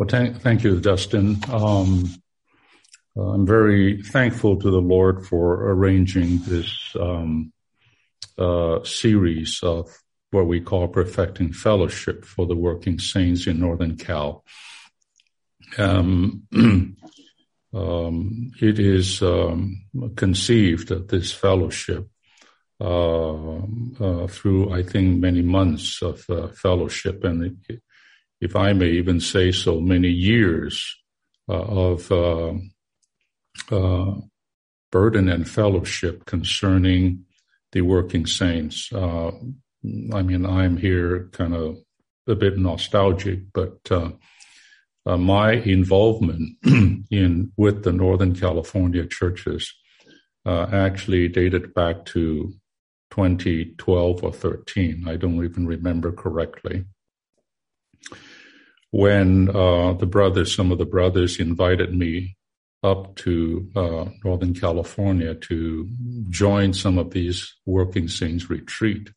Well, thank, thank you, Dustin. Um, I'm very thankful to the Lord for arranging this um, uh, series of what we call Perfecting Fellowship for the Working Saints in Northern Cal. Um, um, it is um, conceived that this fellowship uh, uh, through, I think, many months of uh, fellowship, and if I may even say so, many years uh, of uh, uh, burden and fellowship concerning the working saints. I mean, I'm here kind of a bit nostalgic, but uh, my involvement in with the Northern California churches uh, actually dated back to 2012 or 13. I don't even remember correctly. When uh, the brothers, some of the brothers invited me up to uh, Northern California to join some of these working saints retreat.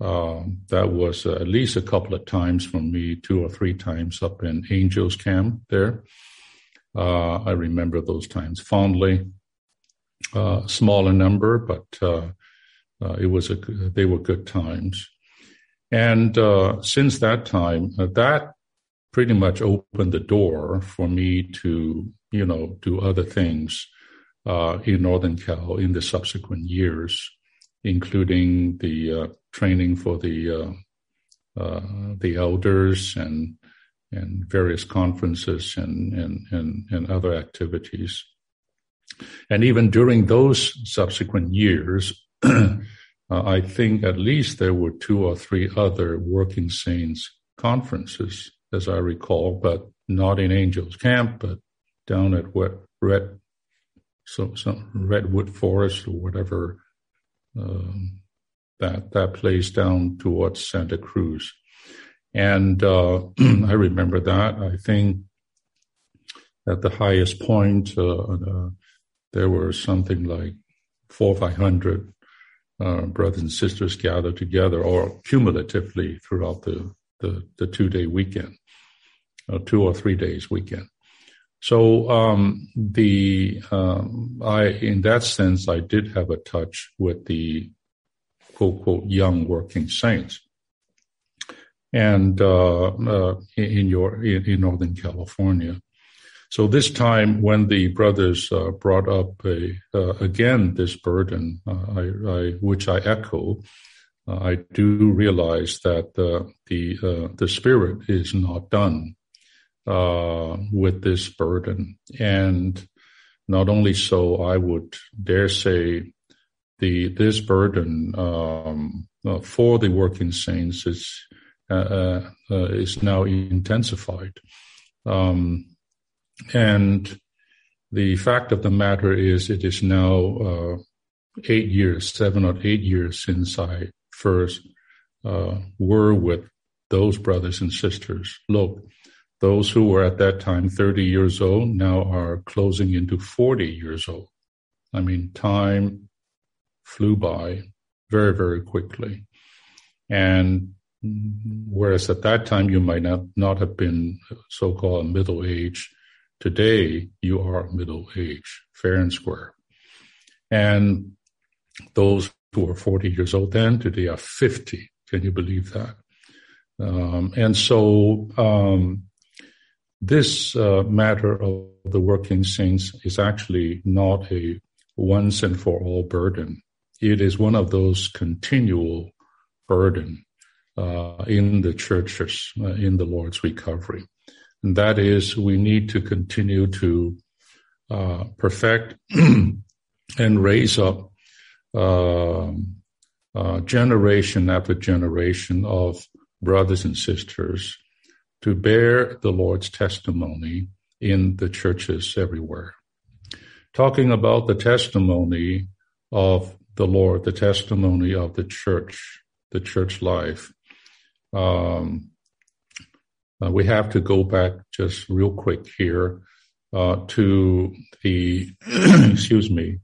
Uh, that was at least a couple of times for me, two or three times up in Angels Camp there. Uh, I remember those times fondly. Uh, smaller number, but uh, uh, it was a they were good times. And since that time, that pretty much opened the door for me to you know do other things in Northern Cal in the subsequent years including the uh, training for the uh, uh, the elders and and various conferences and, and and and other activities. And even during those subsequent years, I think at least there were two or three other working saints conferences, as I recall, but not in Angels Camp, but down at what Red, some, so Redwood Forest or whatever um, that that place down towards Santa Cruz, and uh, I remember that. I think at the highest point uh, uh, there were something like four or five hundred uh, brothers and sisters gathered together, or cumulatively throughout the the, the two day weekend, uh, two or three days weekend. So um, the um, I, in that sense, I did have a touch with the quote quote young working saints, and uh, uh, in your in, in, Northern California. So this time, when the brothers uh, brought up a, uh, again this burden, uh, I, I, which I echo, I do realize that the the the spirit is not done uh, with this burden. And not only so, I would dare say the this burden um, uh, for the working saints is uh, uh, uh is now intensified. Um, and the fact of the matter is, it is now uh, eight years, seven or eight years since I first uh, were with those brothers and sisters. Look, those who were at that time 30 years old now are closing into 40 years old. I mean, time flew by very, very quickly. And whereas at that time you might not, not have been so-called middle age, today you are middle age, fair and square. And those who are 40 years old then, today are 50. Can you believe that? Um, and so, um, this uh, matter of the working saints is actually not a once and for all burden. It is one of those continual burden uh, in the churches, uh, in the Lord's recovery. And that is, we need to continue to uh, perfect and raise up generation after generation of brothers and sisters to bear the Lord's testimony in the churches everywhere. Talking about the testimony of the Lord, the testimony of the church, the church life. Um, uh, we have to go back just real quick here uh, to the, excuse me,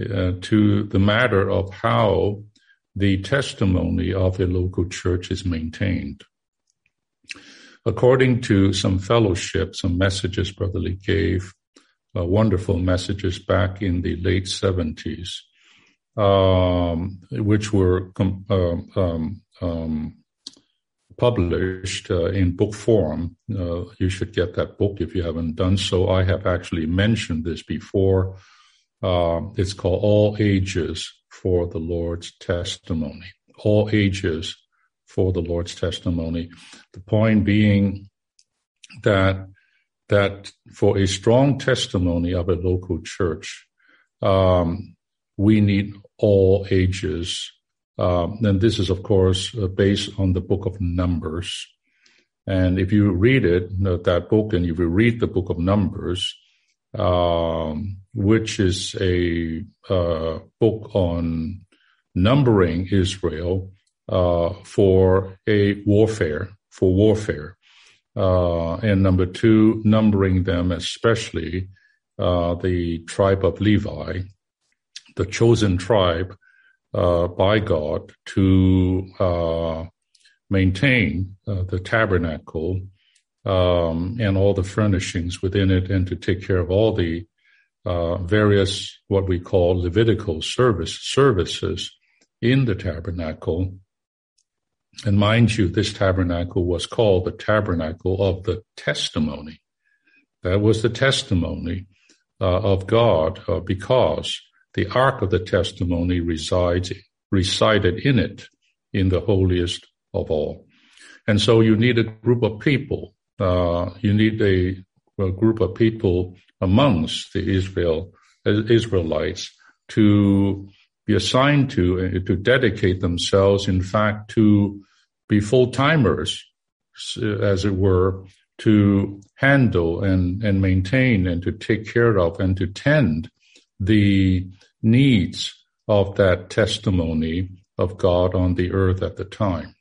uh, to the matter of how the testimony of a local church is maintained. according to some fellowship, some messages Brother Lee gave, uh, wonderful messages back in the late 70s, um, which were com- um, um, um published uh, in book form. Uh, you should get that book if you haven't done so. I have actually mentioned this before. Uh, it's called All Ages for the Lord's Testimony. All Ages for the Lord's Testimony. The point being that that for a strong testimony of a local church, um, we need all ages um, and this is, of course, uh, based on the book of Numbers. And if you read it, that book, and if you read the book of Numbers, um, which is a uh, book on numbering Israel uh, for a warfare, for warfare. Uh, and number two, numbering them, especially uh, the tribe of Levi, the chosen tribe uh, by God to uh, maintain the tabernacle um, and all the furnishings within it, and to take care of all the uh, various what we call Levitical service services in the tabernacle. And mind you, this tabernacle was called the tabernacle of the testimony. That was the testimony uh, of God uh, because the ark of the testimony resides, resided in it, in the holiest of all. And so you need a group of people. Uh, you need a, a, group of people amongst the Israel Israelites to be assigned to uh, to dedicate themselves, in fact, to be full timers, as it were, to handle and and maintain and to take care of and to tend the needs of that testimony of God on the earth at the time.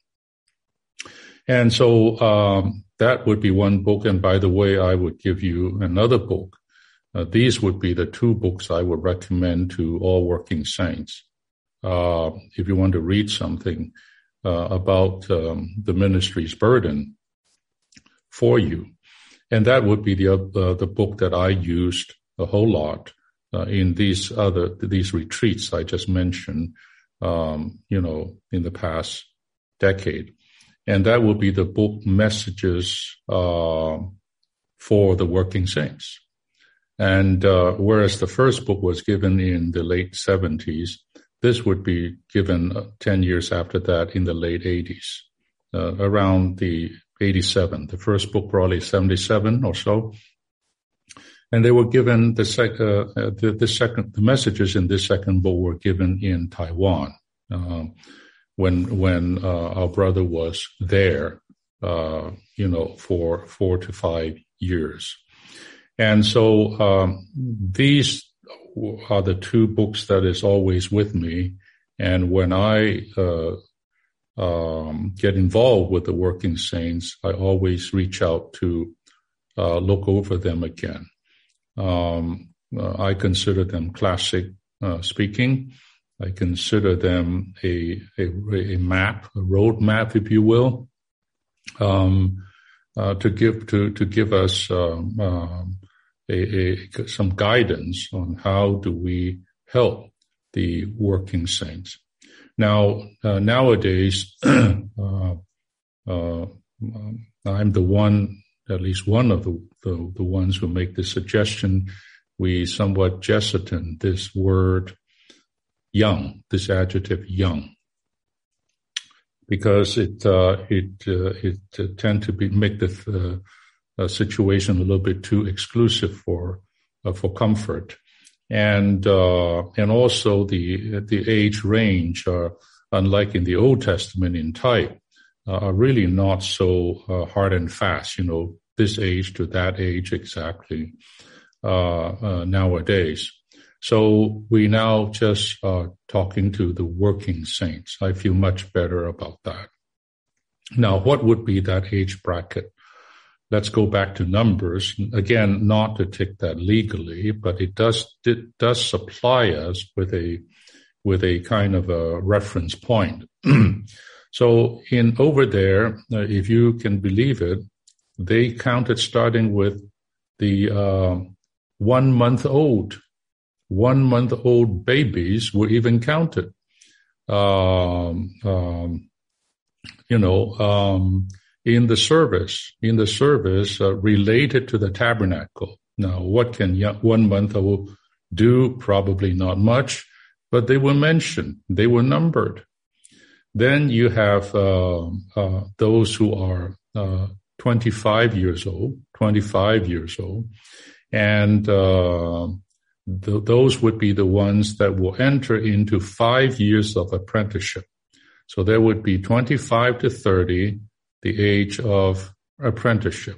And so um, that would be one book. And by the way, I would give you another book. Uh, these would be the two books I would recommend to all working saints. Uh, if you want to read something uh, about um, the ministry's burden for you, and that would be the uh, the book that I used a whole lot uh, in these other these retreats I just mentioned, um, you know, in the past decade, and that will be the book messages uh, for the working saints. And uh, whereas the first book was given in the late 70s, this would be given uh, 10 years after that in the late 80s, uh, around the 87. The first book probably 77 or so, and they were given the, uh, uh, the, the, second the messages in this second book were given in Taiwan um, when when uh, our brother was there, uh, you know, for four to five years, and so um, these are the two books that is always with me, and when I uh, um, get involved with the working saints, I always reach out to uh, look over them again. Um, uh, I consider them classic uh, speaking. I consider them a, a, a map, a road map, if you will, um, uh, to give to to give us um, um a, a, some guidance on how do we help the working saints. Now uh, nowadays, uh, uh, I'm the one at least one of the, the, the ones who make this suggestion, we somewhat jettison this word young, this adjective young, because it uh, it uh, it uh, tend to be make the uh, situation a little bit too exclusive for uh, for comfort, and uh, and also the the age range, are unlike in the Old Testament in type, uh, are really not so uh, hard and fast, you know, this age to that age exactly uh, uh nowadays. So we now just are talking to the working saints. I feel much better about that. Now, what would be that age bracket? Let's go back to numbers. Again, not to take that legally, but it does, it does supply us with a, with a kind of a reference point. So in over there, uh, if you can believe it, they counted starting with the uh, one month old. One month old babies were even counted. Um, um, you know, um, in the service, in the service uh, related to the tabernacle. Now, what can one month old do? Probably not much, but they were mentioned. They were numbered. Then you have uh, uh, those who are uh, 25 years old, 25 years old, and uh, th- those would be the ones that will enter into five years of apprenticeship. So there would be 25 to 30, the age of apprenticeship.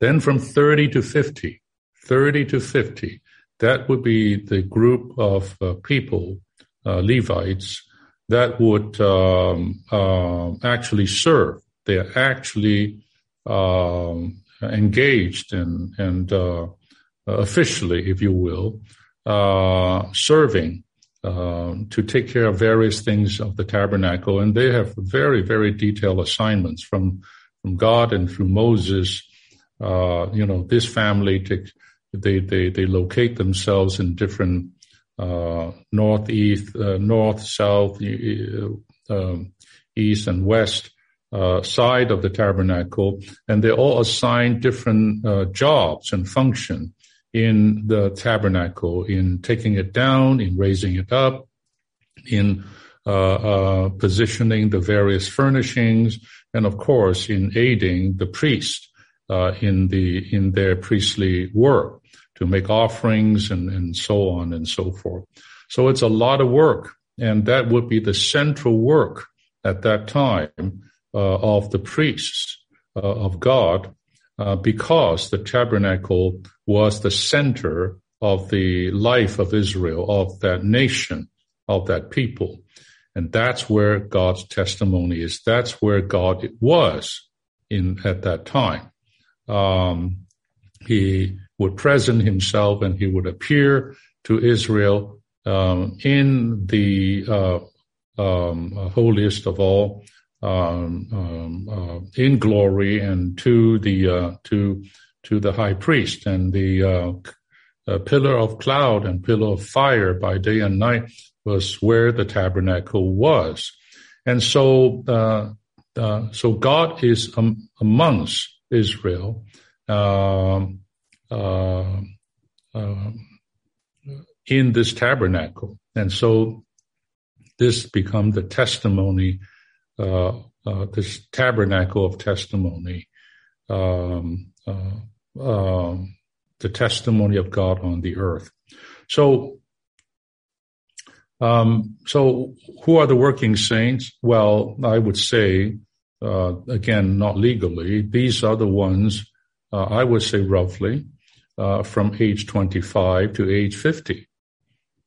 Then from 30 to 50, 30 to 50, that would be the group of uh, people, uh, Levites, that would um, uh, actually serve. They're actually um, engaged and, and uh, officially, if you will, uh, serving um, to take care of various things of the tabernacle. And they have very, very detailed assignments from, from God and through Moses. Uh, you know, this family takes, they, they, they locate themselves in different uh, northeast, uh, north, south, um, east, and west uh, side of the tabernacle, and they all assign different uh, jobs and function in the tabernacle, in taking it down, in raising it up, in uh, uh, positioning the various furnishings, and of course in aiding the priest uh, in the in their priestly work to make offerings and, and so on and so forth. So it's a lot of work, and that would be the central work at that time uh, of the priests uh, of God uh, because the tabernacle was the center of the life of Israel, of that nation, of that people. And that's where God's testimony is. That's where God was in at that time. Um, he would present himself and he would appear to Israel um, in the uh, um, holiest of all um, um, uh, in glory and to the uh, to to the high priest and the uh, pillar of cloud and pillar of fire by day and night was where the tabernacle was, and so so God is amongst Israel. Um, uh, in this tabernacle. And so this become the testimony this tabernacle of testimony, um, uh, um, the testimony of God on the earth. So, um, so who are the working saints? Well, I would say, uh, again, not legally, these are the ones, uh, I would say roughly, uh, from age 25 to age 50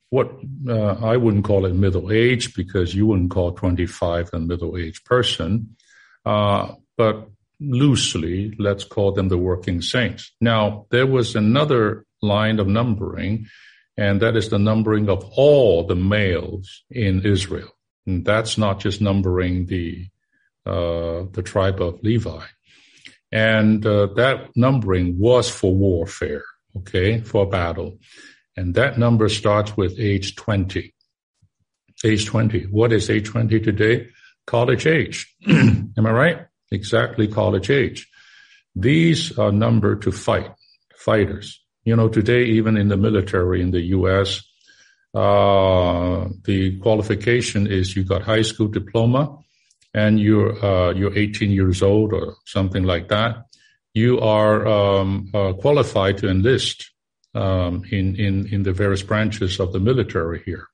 what uh, I wouldn't call it middle age because you wouldn't call 25 a middle age person, uh, but loosely, let's call them the working saints. Now, there was another line of numbering, and that is the numbering of all the males in Israel. And that's not just numbering the uh, the tribe of Levi, and uh, that numbering was for warfare, okay, for battle. And that number starts with age 20. Age 20. What is age 20 today? College age. Am I right? Exactly college age. These are number to fight, fighters. You know, today, even in the military in the U.S., uh, the qualification is you got high school diploma and you're, uh, you're 18 years old or something like that. You are um, uh, qualified to enlist um, in, in, in the various branches of the military here.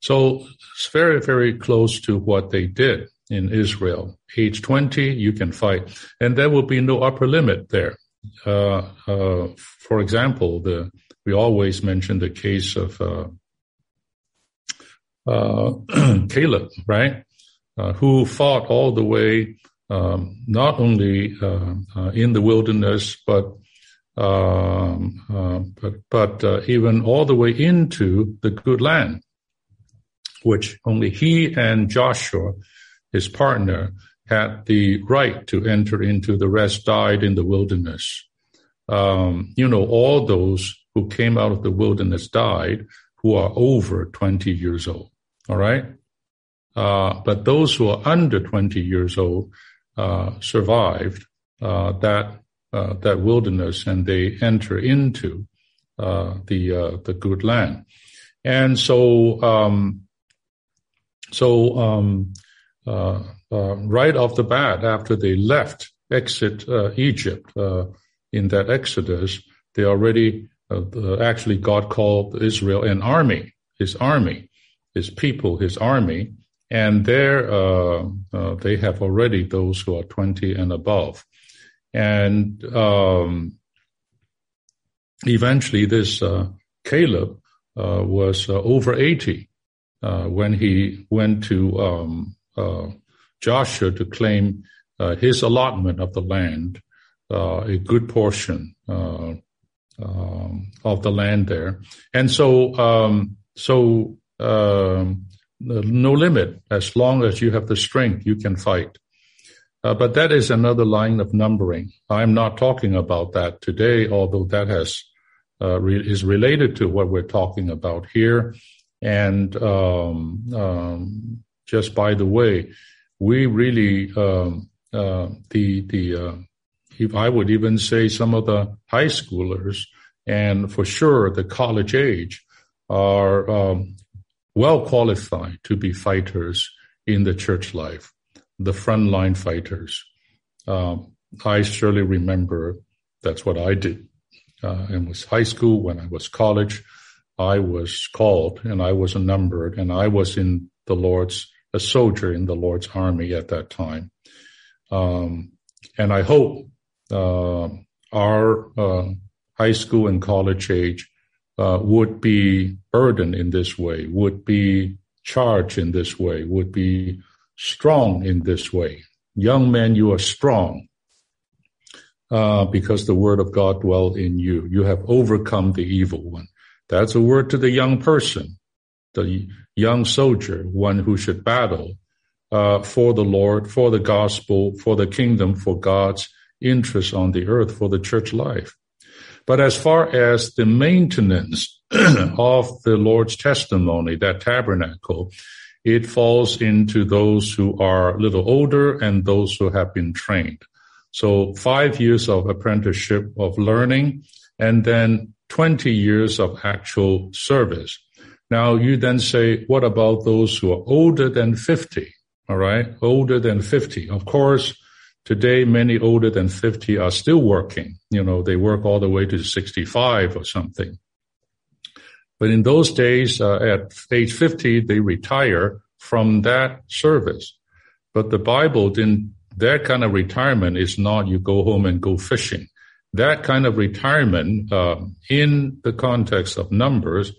So it's very, very close to what they did in Israel. Age 20, you can fight. And there will be no upper limit there. Uh, uh, for example, the, we always mention the case of, uh, uh Caleb, right? Uh, who fought all the way, um, not only uh, in the wilderness, but but, but uh, even all the way into the good land, which only he and Joshua, his partner, had the right to enter into the rest died in the wilderness. Um, you know, all those who came out of the wilderness died who are over 20 years old. All right. Uh, but those who are under 20 years old uh, survived uh, that uh, that wilderness and they enter into uh, the uh, the good land. And so um, so um, right off the bat, after they left, exit Egypt in that Exodus, they already actually God called Israel an army, his army, his people, his army and there uh, uh, they have already those who are 20 and above and um, eventually this uh, caleb uh, was uh, over 80 uh, when he went to um, joshua to claim his allotment of the land a good portion um, of the land there and so um, so um, no limit. As long as you have the strength, you can fight. Uh, but that is another line of numbering. I'm not talking about that today, although that has uh, re- is related to what we're talking about here. And um, um, just by the way, we really um, uh, the the uh, if I would even say some of the high schoolers and for sure the college age are um, well qualified to be fighters in the church life, the frontline fighters. Um, I surely remember that's what I did. Uh, it was high school when I was college. I was called and I was numbered and I was in the Lord's, a soldier in the Lord's army at that time. Um, and I hope, uh, our, uh, high school and college age uh, would be burdened in this way, would be charged in this way, would be strong in this way. Young men, you are strong uh, because the word of God dwell in you. You have overcome the evil one. That's a word to the young person, the young soldier, one who should battle uh, for the Lord, for the gospel, for the kingdom, for God's interest on the earth, for the church life. But as far as the maintenance of the Lord's testimony, that tabernacle, it falls into those who are a little older and those who have been trained. So five years of apprenticeship of learning and then 20 years of actual service. Now you then say, what about those who are older than 50? All right. Older than 50. Of course, Today, many older than 50 are still working. You know, they work all the way to 65 or something. But in those days, uh, at age 50, they retire from that service. But the Bible didn't, that kind of retirement is not you go home and go fishing. That kind of retirement, uh, in the context of numbers,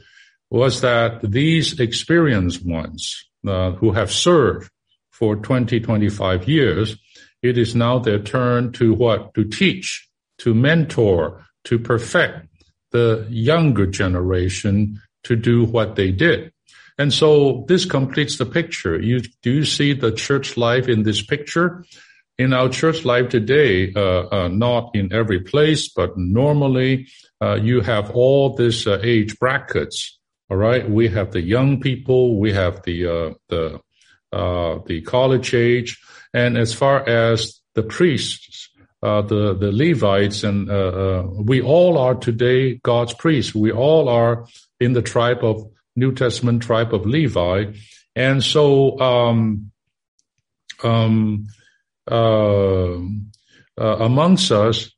was that these experienced ones, uh, who have served for 20, 25 years, it is now their turn to what? To teach, to mentor, to perfect the younger generation to do what they did. And so this completes the picture. You do you see the church life in this picture? In our church life today, uh, uh, not in every place, but normally uh, you have all these uh, age brackets. All right, we have the young people, we have the uh, the uh, the college age, and as far as the priests, uh, the the Levites, and uh, uh, we all are today God's priests. We all are in the tribe of New Testament tribe of Levi, and so um, um, uh, uh, amongst us,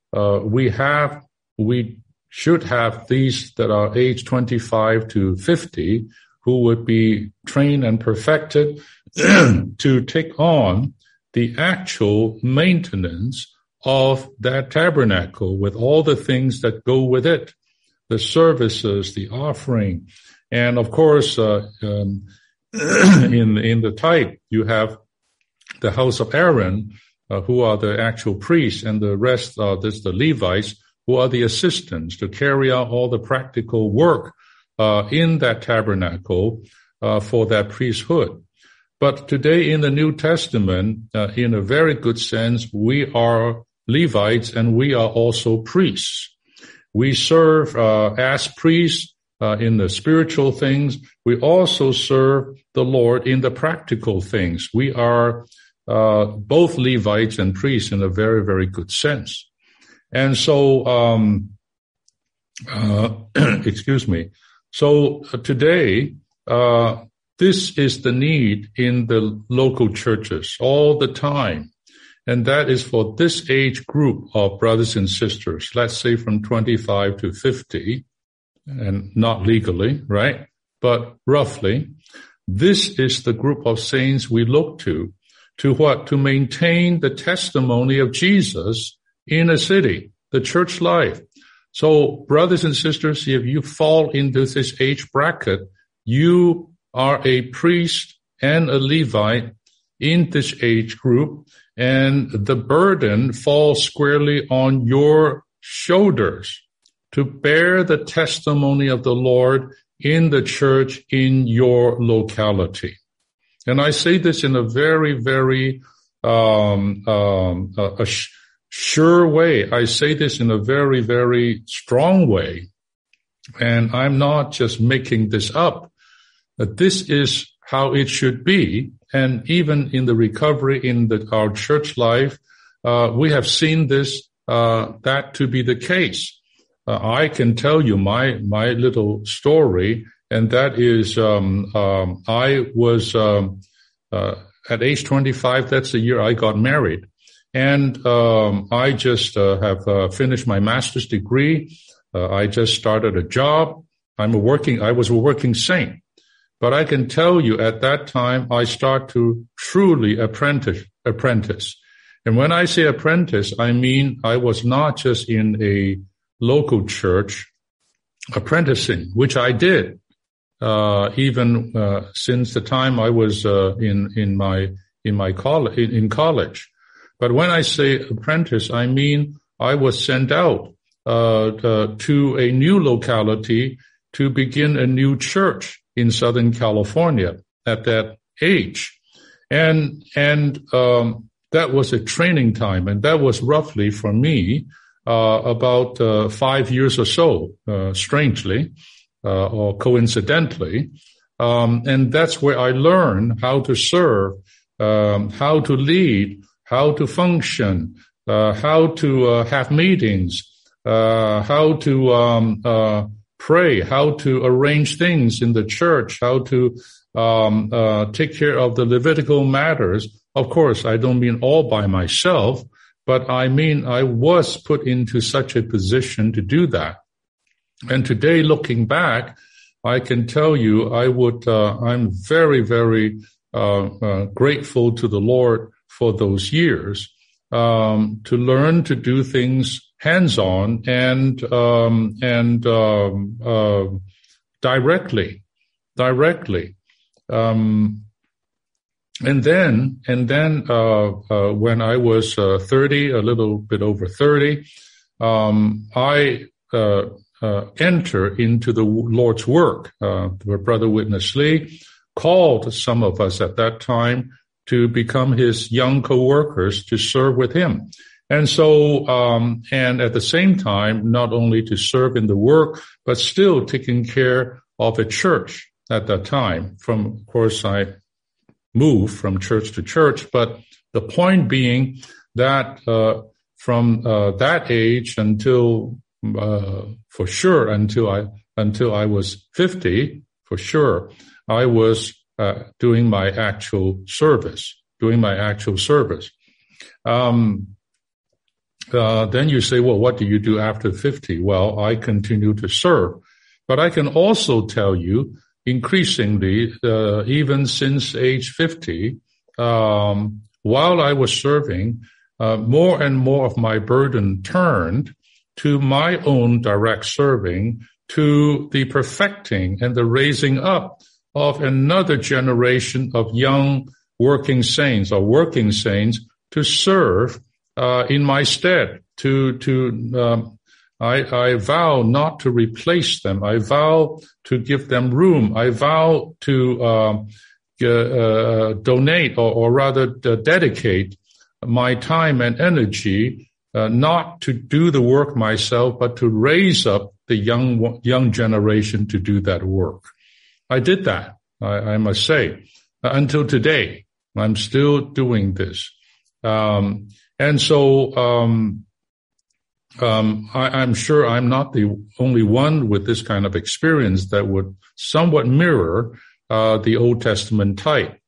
we have we should have these that are age 25 to 50 who would be trained and perfected to take on the actual maintenance of that tabernacle with all the things that go with it, the services, the offering, and of course, uh, um, in in the type you have the house of Aaron, uh, who are the actual priests, and the rest are this the Levites, who are the assistants to carry out all the practical work uh, in that tabernacle uh, for that priesthood. But today in the New Testament, uh, in a very good sense, we are Levites and we are also priests. We serve uh, as priests uh, in the spiritual things. We also serve the Lord in the practical things. We are uh, both Levites and priests in a very, very good sense. And so, um, uh, excuse me. So uh, today, uh, this is the need in the local churches all the time. And that is for this age group of brothers and sisters, let's say from 25 to 50, and not legally, right? But roughly, this is the group of saints we look to, to what? To maintain the testimony of Jesus in a city, the church life. So brothers and sisters, if you fall into this age bracket, you are a priest and a Levite in this age group and the burden falls squarely on your shoulders to bear the testimony of the Lord in the church in your locality. And I say this in a very, very um, um, a, a sh- sure way. I say this in a very, very strong way. And I'm not just making this up. This is how it should be. And even in the recovery in the, our church life, uh, we have seen this, uh, that to be the case. Uh, I can tell you my, my little story, and that is, um, um, I was, um, uh, at age 25, that's the year I got married. And, um, I just, uh, have, uh, finished my master's degree. I just started a job. I'm a working, I was a working saint. But I can tell you at that time, I start to truly apprentice, apprentice. And when I say apprentice, I mean I was not just in a local church apprenticing, which I did, uh, even uh, since the time I was uh, in in my in my college in, in, college. But when I say apprentice, I mean I was sent out uh, uh, to a new locality to begin a new church in Southern California at that age. And, and, um, that was a training time. And that was roughly for me, uh, about, uh, five years or so, uh, strangely, uh, or coincidentally. Um, and that's where I learned how to serve, um, how to lead, how to function, uh, how to uh, have meetings, how to um, pray, how to arrange things in the church, how to um, uh, take care of the Levitical matters. Of course, I don't mean all by myself, but I mean I was put into such a position to do that. And today, looking back, I can tell you I would, uh, I'm very, very uh, uh grateful to the Lord for those years um, to learn to do things hands-on and um, and um, uh, directly, directly. Um, and then and then uh, uh, when I was uh, thirty, a little bit over thirty, um, I uh, uh, enter into the Lord's work. where Brother Witness Lee called some of us at that time to become his young co-workers to serve with him. And so, um, and at the same time, not only to serve in the work, but still taking care of a church at that time. From, of course, I moved from church to church, but the point being that, uh, from, uh, that age until, uh, for sure, until I, until I was 50, for sure, I was, uh, doing my actual service, doing my actual service. Um, uh, then you say, well, what do you do after 50? Well, I continue to serve. But I can also tell you, increasingly, uh, even since age 50, um, while I was serving, uh, more and more of my burden turned to my own direct serving, to the perfecting and the raising up of another generation of young working saints or working saints to serve uh, in my stead. To to um, I, I vow not to replace them. I vow to give them room. I vow to uh, uh, donate or, or rather dedicate my time and energy uh, not to do the work myself, but to raise up the young young generation to do that work. I did that. I, I must say, uh, until today, I'm still doing this, um, and so um, um, I, am sure I'm not the only one with this kind of experience that would somewhat mirror uh, the Old Testament type.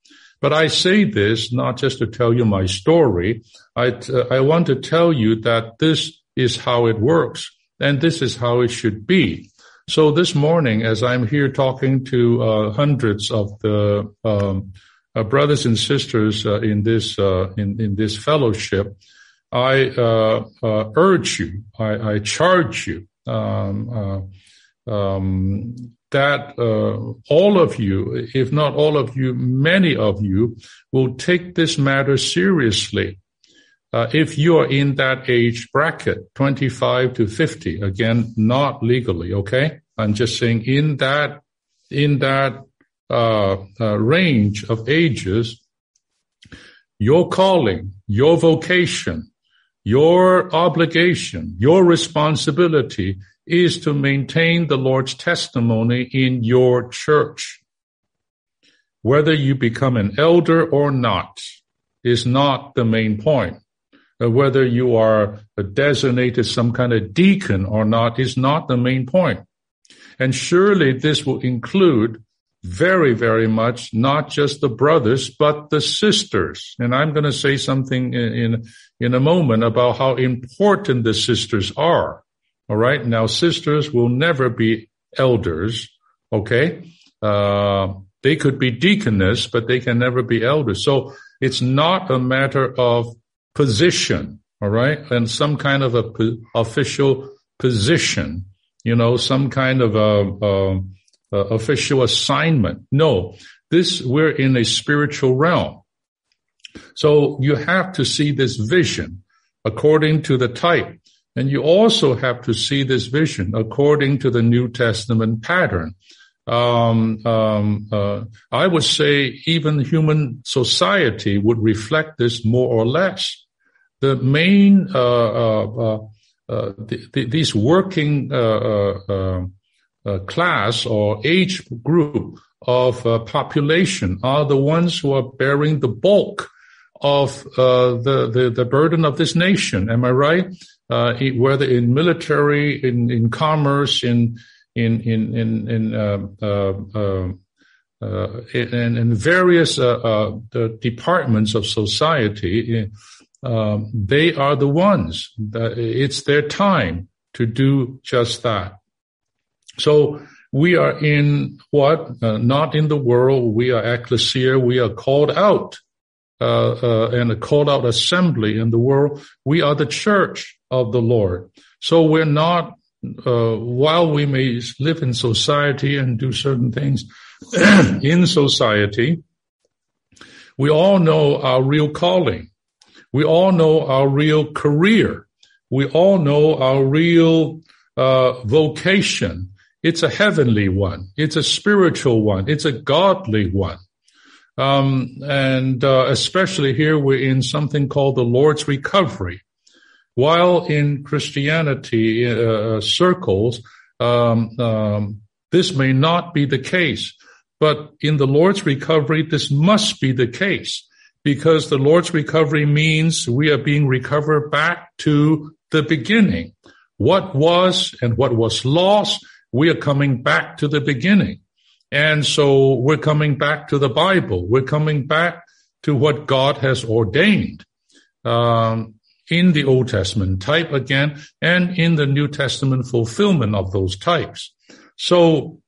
But I say this not just to tell you my story. I, uh, I want to tell you that this is how it works and this is how it should be. So this morning, as I'm here talking to uh, hundreds of the um, uh, brothers and sisters uh, in this uh, in in this fellowship, I uh, urge you, I, I charge you um, um, that uh, all of you, if not all of you, many of you will take this matter seriously. Uh, if you are in that age bracket, 25 to 50, again, not legally, okay? I'm just saying in that, in that, uh, uh range of ages, your calling, your vocation, your obligation, your responsibility is to maintain the Lord's testimony in your church. Whether you become an elder or not is not the main point. Uh, whether you are designated some kind of deacon or not is not the main point. And surely this will include very, very much not just the brothers, but the sisters. And I'm going to say something in, in, a moment about how important the sisters are. All right. Now, sisters will never be elders. Okay. Uh, they could be deaconess, but they can never be elders. So it's not a matter of position. All right. And some kind of a po- official position, you know, some kind of a, a, a official assignment. No, this, we're in a spiritual realm. So you have to see this vision according to the type and you also have to see this vision according to the New Testament pattern. Um, um, uh, I would say even human society would reflect this more or less. The main uh, uh, uh, the, the, these working uh, class or age group of population are the ones who are bearing the bulk of the, the the burden of this nation. Am I right? uh, whether in military, in, in commerce, in in in in, in uh, uh, uh, in, in, various uh, uh, departments of society, um, they are the ones. That it's their time to do just that. So we are in what? not in the world. We are ecclesia. We are called out. and a called out assembly in the world. We are the church of the Lord. So we're not, uh, while we may live in society and do certain things in society, we all know our real calling. We all know our real career. We all know our real uh, vocation. It's a heavenly one. It's a spiritual one. It's a godly one. Um, and uh, especially here, we're in something called the Lord's recovery. While in Christianity uh, circles, um, um, this may not be the case, but in the Lord's recovery, this must be the case because the Lord's recovery means we are being recovered back to the beginning. What was and what was lost, we are coming back to the beginning. And so we're coming back to the Bible. We're coming back to what God has ordained. Um, in the Old Testament type again and in the New Testament fulfillment of those types. So,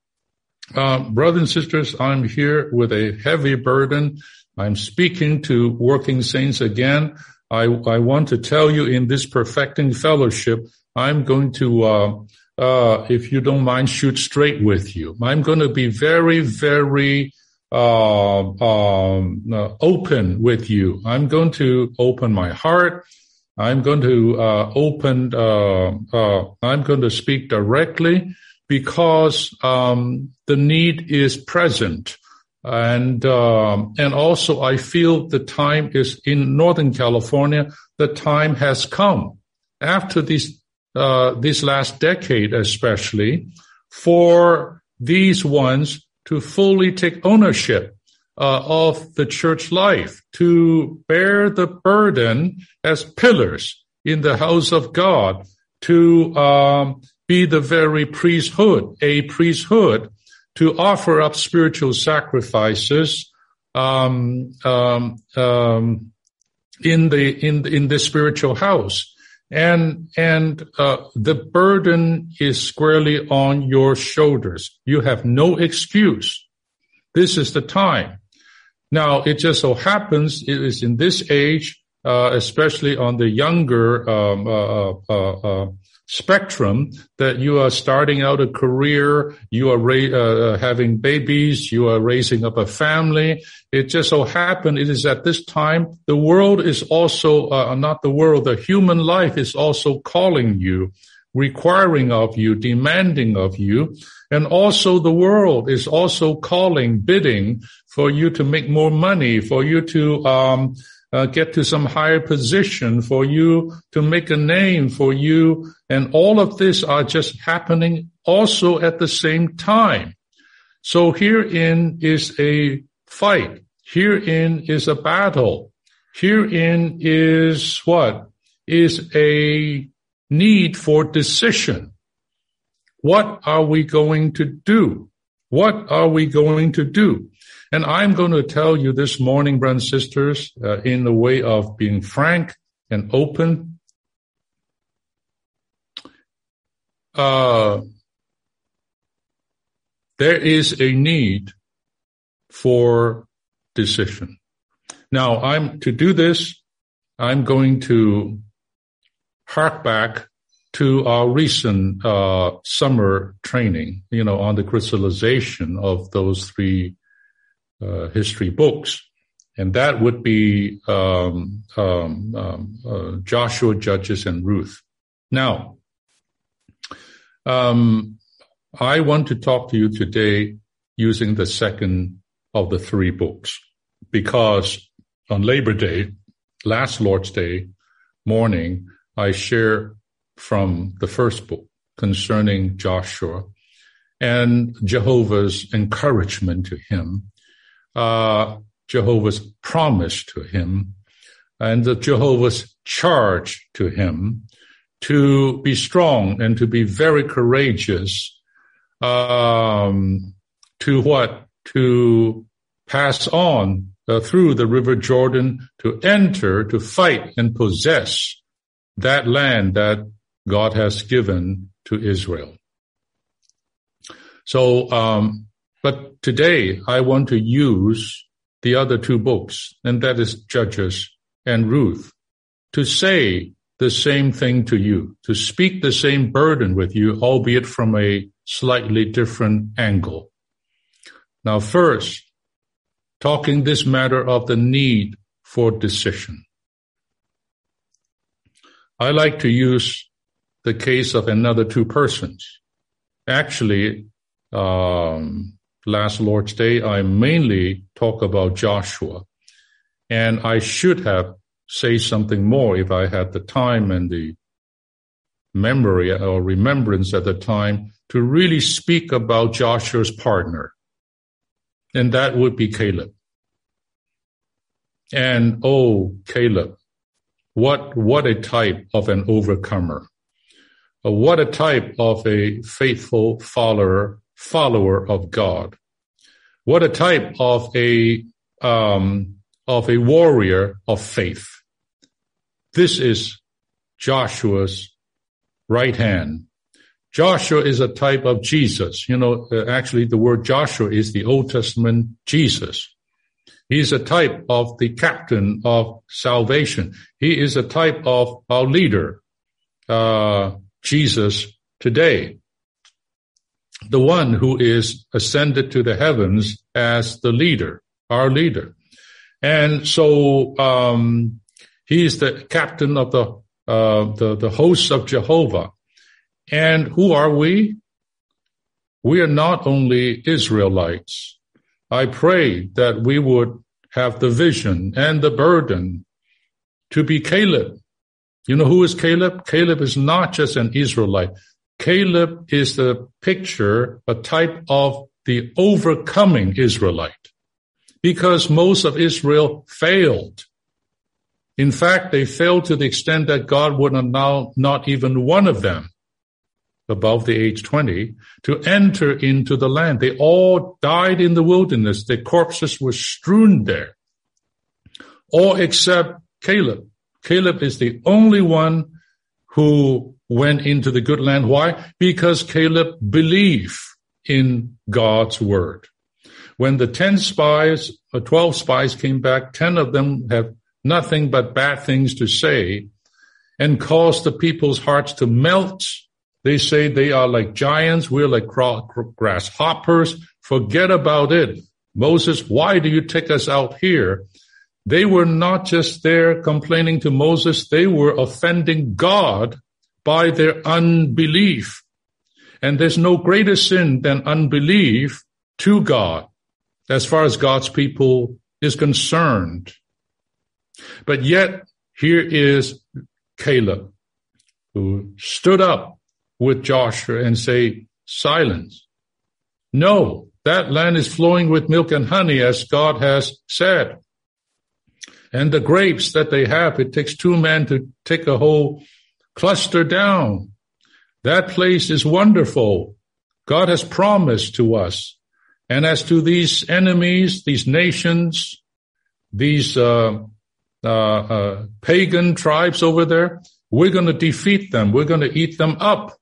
uh, brothers and sisters, I'm here with a heavy burden. I'm speaking to working saints again. I, I want to tell you in this perfecting fellowship, I'm going to, uh, uh, if you don't mind, shoot straight with you. I'm going to be very, very, uh, um, uh, open with you. I'm going to open my heart. I'm going to uh, open, uh, uh, I'm going to speak directly because um, the need is present. And, um, and also I feel the time is in Northern California, the time has come after this, uh, this last decade, especially for these ones to fully take ownership uh, of the church life, to bear the burden as pillars in the house of God, to um, be the very priesthood, a priesthood to offer up spiritual sacrifices um, um, um, in the in in the spiritual house, and and uh, the burden is squarely on your shoulders. You have no excuse. This is the time. Now, it just so happens it is in this age, uh, especially on the younger um, uh, uh, uh, uh spectrum that you are starting out a career, you are ra- uh, having babies, you are raising up a family. It just so happened it is at this time the world is also uh, not the world, the human life is also calling you, requiring of you, demanding of you. And also the world is also calling, bidding for you to make more money, for you to, um, uh, get to some higher position, for you to make a name for you. And all of this are just happening also at the same time. So herein is a fight. Herein is a battle. Herein is what? Is a need for decision. What are we going to do? What are we going to do? And I'm going to tell you this morning, brothers and sisters, uh, in the way of being frank and open. Uh, there is a need for decision. Now, I'm to do this. I'm going to hark back to our recent uh, summer training, you know, on the crystallization of those three uh, history books. And that would be um, um, um, uh, Joshua, Judges, and Ruth. Now, um, I want to talk to you today using the second of the three books because on Labor Day, last Lord's Day morning, I share from the first book concerning Joshua and Jehovah's encouragement to him uh, Jehovah's promise to him and the Jehovah's charge to him to be strong and to be very courageous, um, to what? To pass on uh, through the river Jordan to enter, to fight and possess that land that God has given to Israel. So, um, but today I want to use the other two books, and that is Judges and Ruth, to say the same thing to you, to speak the same burden with you, albeit from a slightly different angle. Now, first, talking this matter of the need for decision. I like to use the case of another two persons. Actually, um, last Lord's Day, I mainly talk about Joshua. And I should have say something more if I had the time and the memory or remembrance at the time to really speak about Joshua's partner. And that would be Caleb. And oh, Caleb, what, what a type of an overcomer. Uh, what a type of a faithful follower follower of God. What a type of a um, of a warrior of faith. This is Joshua's right hand. Joshua is a type of Jesus. You know, uh, actually the word Joshua is the Old Testament Jesus. He's a type of the captain of salvation. He is a type of our leader, uh, Jesus today the one who is ascended to the heavens as the leader, our leader. And so um, he is the captain of the, uh, the the hosts of Jehovah. And who are we? We are not only Israelites. I pray that we would have the vision and the burden to be Caleb. You know who is Caleb? Caleb is not just an Israelite. Caleb is the picture, a type of the overcoming Israelite because most of Israel failed. In fact, they failed to the extent that God would allow not even one of them above the age 20 to enter into the land. They all died in the wilderness. Their corpses were strewn there. All except Caleb. Caleb is the only one who went into the good land. Why? Because Caleb believed in God's word. When the 10 spies or 12 spies came back, 10 of them have nothing but bad things to say and caused the people's hearts to melt. They say they are like giants. We're like grasshoppers. Forget about it. Moses, why do you take us out here? They were not just there complaining to Moses. They were offending God by their unbelief. And there's no greater sin than unbelief to God as far as God's people is concerned. But yet here is Caleb who stood up with Joshua and say, silence. No, that land is flowing with milk and honey as God has said. And the grapes that they have, it takes two men to take a whole cluster down. That place is wonderful. God has promised to us. And as to these enemies, these nations, these uh, uh, uh, pagan tribes over there, we're going to defeat them. We're going to eat them up.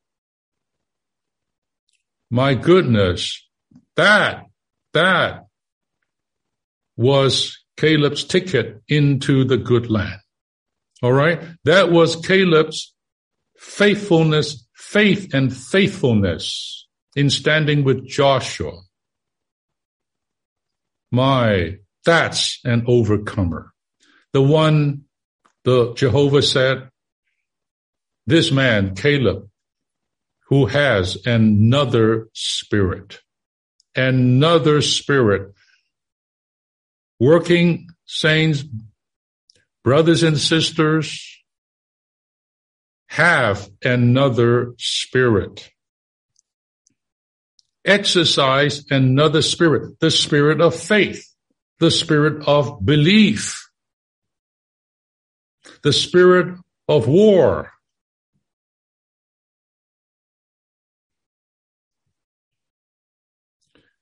My goodness, that that was Caleb's ticket into the good land. All right, that was Caleb's faithfulness, faith, and faithfulness in standing with Joshua. My, that's an overcomer. The one the Jehovah said, this man, Caleb, who has another spirit, another spirit, working saints, brothers and sisters, have another spirit exercise another spirit, the spirit of faith, the spirit of belief, the spirit of war.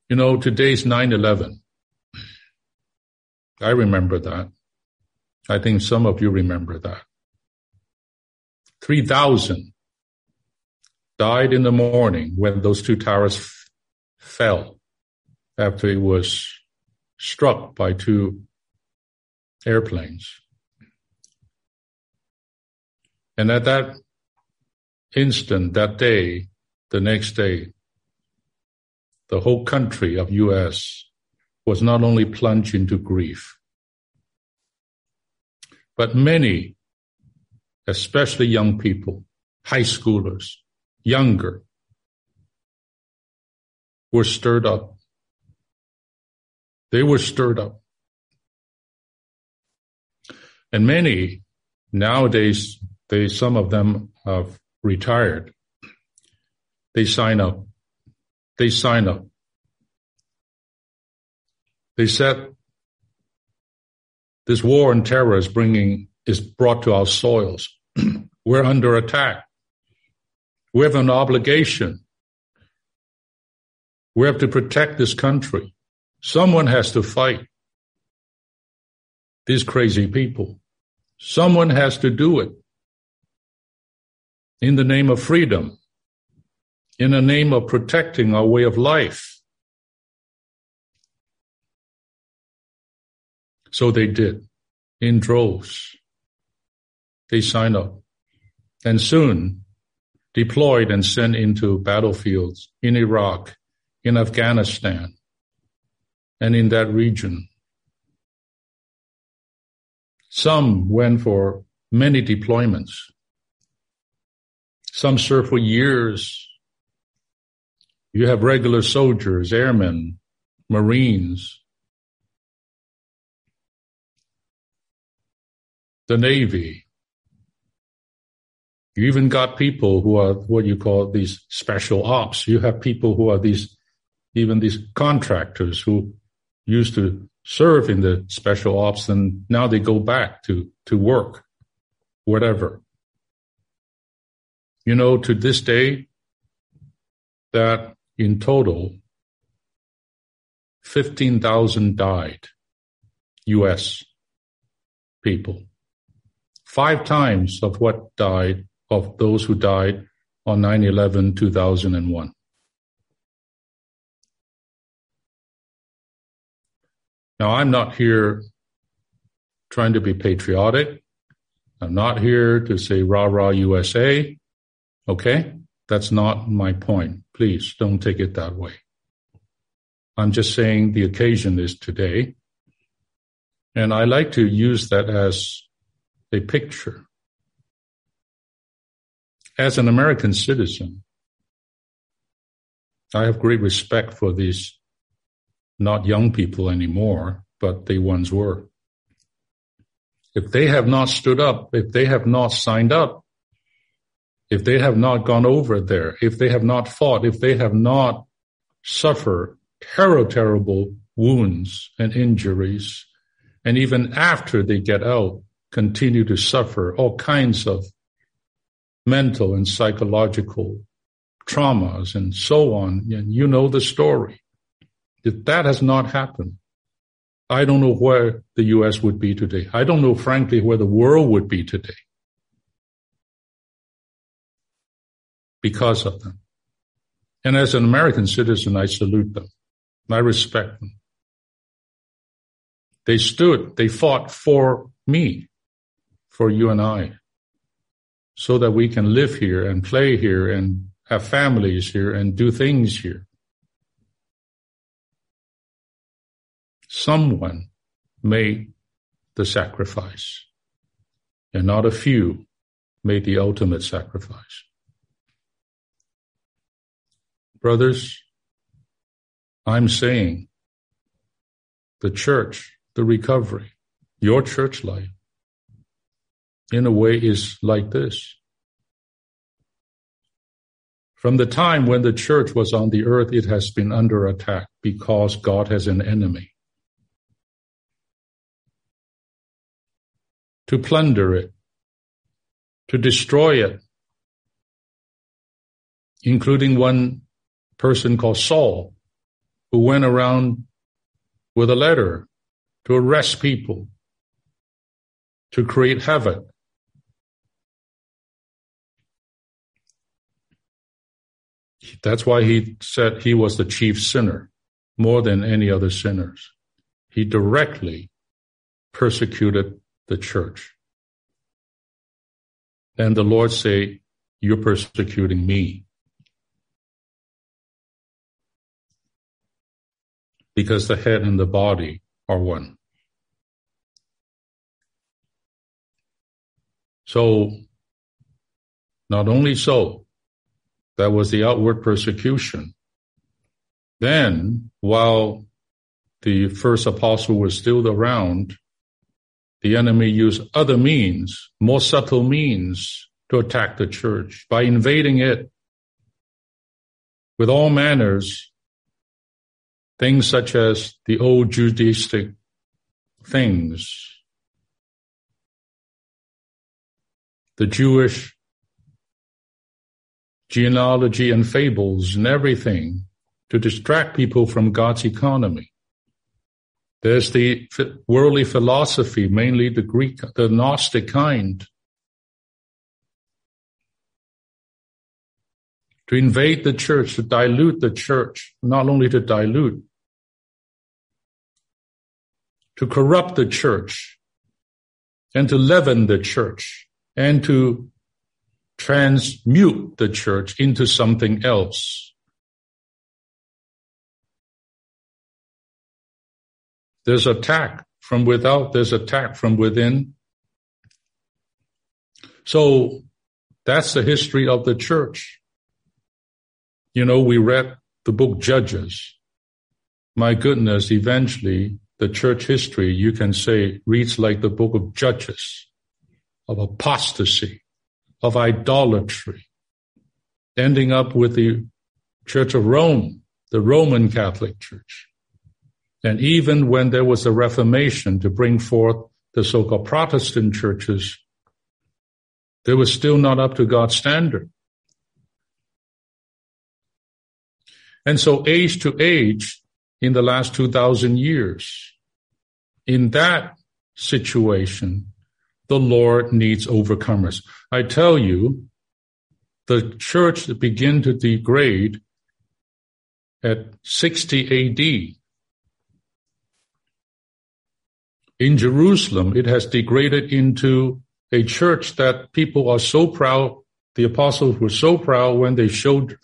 You know, today's 9-11. I remember that. I think some of you remember that. 3,000 died in the morning when those two towers fell after it was struck by two airplanes. And at that instant, that day, the next day, the whole country of US was not only plunged into grief, but many, especially young people, high schoolers, younger, were stirred up. They were stirred up. And many nowadays, they, some of them have retired. They sign up. They sign up. They said this war and terror is bringing, is brought to our soils. We're under attack. We have an obligation we have to protect this country. Someone has to fight these crazy people. Someone has to do it in the name of freedom, in the name of protecting our way of life. So they did in droves. They signed up and soon deployed and sent into battlefields in Iraq, in Afghanistan and in that region. Some went for many deployments. Some served for years. You have regular soldiers, airmen, Marines, the Navy. You even got people who are what you call these special ops. You have people who are these, even these contractors who used to serve in the special ops and now they go back to, to work, whatever. You know, to this day, that in total, 15,000 died, US people. Five times of what died, of those who died on 9 11 2001. Now, I'm not here trying to be patriotic. I'm not here to say rah rah USA. Okay? That's not my point. Please don't take it that way. I'm just saying the occasion is today. And I like to use that as a picture. As an American citizen, I have great respect for these not young people anymore, but they once were. If they have not stood up, if they have not signed up, if they have not gone over there, if they have not fought, if they have not suffered terrible, terrible wounds and injuries, and even after they get out, continue to suffer all kinds of mental and psychological traumas and so on. And you know the story. If that has not happened, I don't know where the US would be today. I don't know, frankly, where the world would be today because of them. And as an American citizen, I salute them. I respect them. They stood, they fought for me, for you and I, so that we can live here and play here and have families here and do things here. someone made the sacrifice, and not a few made the ultimate sacrifice. Brothers, I'm saying the church, the recovery, your church life, in a way is like this. From the time when the church was on the earth, it has been under attack because God has an enemy. to plunder it, to destroy it, including one person called Saul, who went around with a letter to arrest people, to create havoc. That's why he said he was the chief sinner more than any other sinners. He directly persecuted the church. And the Lord say, you're persecuting me. Because the head and the body are one. So, not only so, that was the outward persecution. Then, while the first apostle was still around, the enemy used other means, more subtle means to attack the church by invading it with all manners, things such as the old Judaistic things, the Jewish genealogy and fables and everything to distract people from God's economy. There's the worldly philosophy, mainly the Greek, the Gnostic kind. To invade the church, to dilute the church, not only to dilute, to corrupt the church, and to leaven the church, and to transmute the church into something else. There's attack from without, there's attack from within. So that's the history of the church. You know, we read the book Judges. my goodness, eventually the church history, you can say, reads like the book of Judges, of apostasy, of idolatry, ending up with the Church of Rome, the Roman Catholic Church. And even when there was a Reformation to bring forth the so-called Protestant churches, they were still not up to God's standard. And so age to age in the last 2000 years, in that situation, the Lord needs overcomers. I tell you, the church began to degrade at 60 AD. In Jerusalem, it has degraded into a church that people are so proud. The apostles were so proud when they showed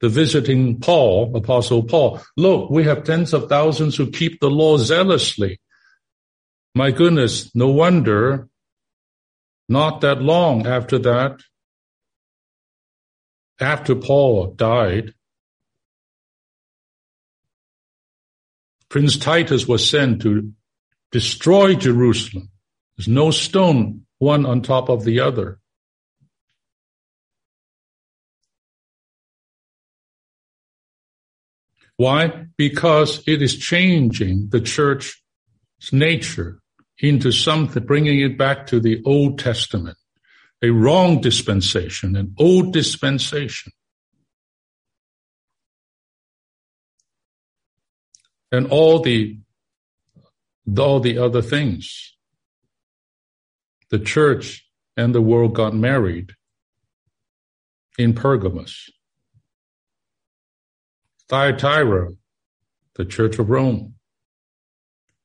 the visiting Paul, apostle Paul, look, we have tens of thousands who keep the law zealously. My goodness, no wonder not that long after that, after Paul died, Prince Titus was sent to destroy Jerusalem. There's no stone one on top of the other. Why? Because it is changing the church's nature into something, bringing it back to the Old Testament, a wrong dispensation, an old dispensation. And all the, all the other things. The church and the world got married in Pergamos. Thyatira, the Church of Rome,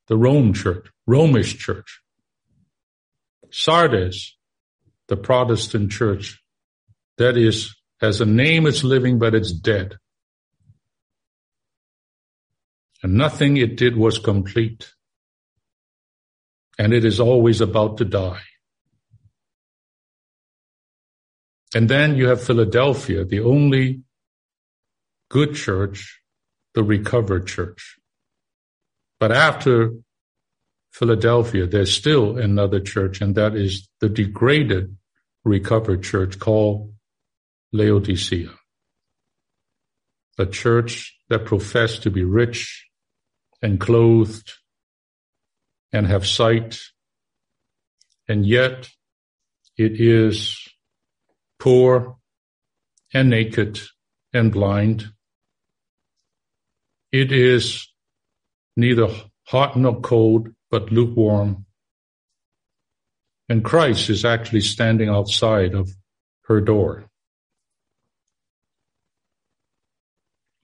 the Rome Church, Romish Church. Sardis, the Protestant Church, that is, has a name, it's living, but it's dead. And nothing it did was complete. And it is always about to die. And then you have Philadelphia, the only good church, the recovered church. But after Philadelphia, there's still another church, and that is the degraded recovered church called Laodicea. A church that professed to be rich and clothed and have sight, and yet it is poor and naked and blind it is neither hot nor cold, but lukewarm. And Christ is actually standing outside of her door.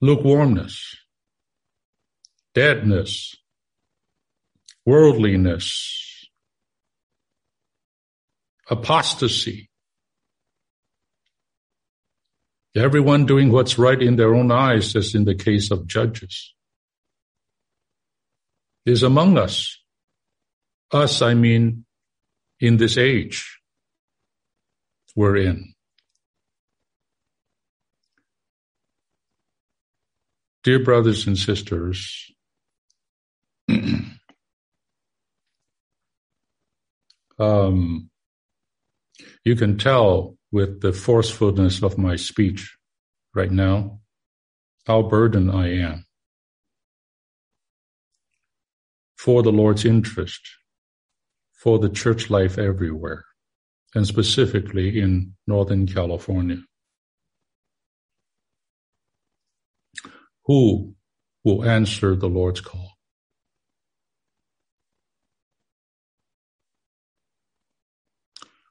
Lukewarmness, deadness, worldliness, apostasy. Everyone doing what's right in their own eyes, as in the case of judges, is among us. Us, I mean, in this age we're in. Dear brothers and sisters, um, you can tell with the forcefulness of my speech right now, how burdened I am for the Lord's interest, for the church life everywhere, and specifically in Northern California. Who will answer the Lord's call?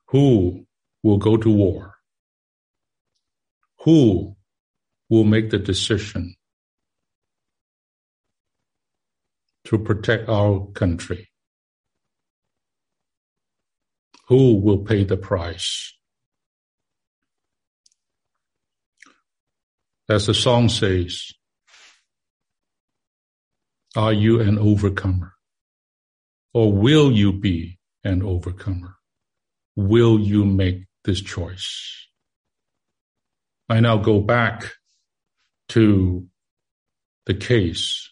Who will go to war? Who will make the decision to protect our country? Who will pay the price? As the song says, are you an overcomer? Or will you be an overcomer? Will you make this choice. I now go back to the case